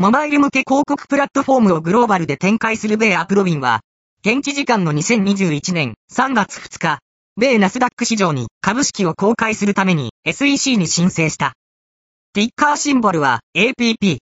モバイル向け広告プラットフォームをグローバルで展開する米アプロビンは、現地時間の2021年3月2日、米ナスダック市場に株式を公開するために SEC に申請した。ティッカーシンボルは APP。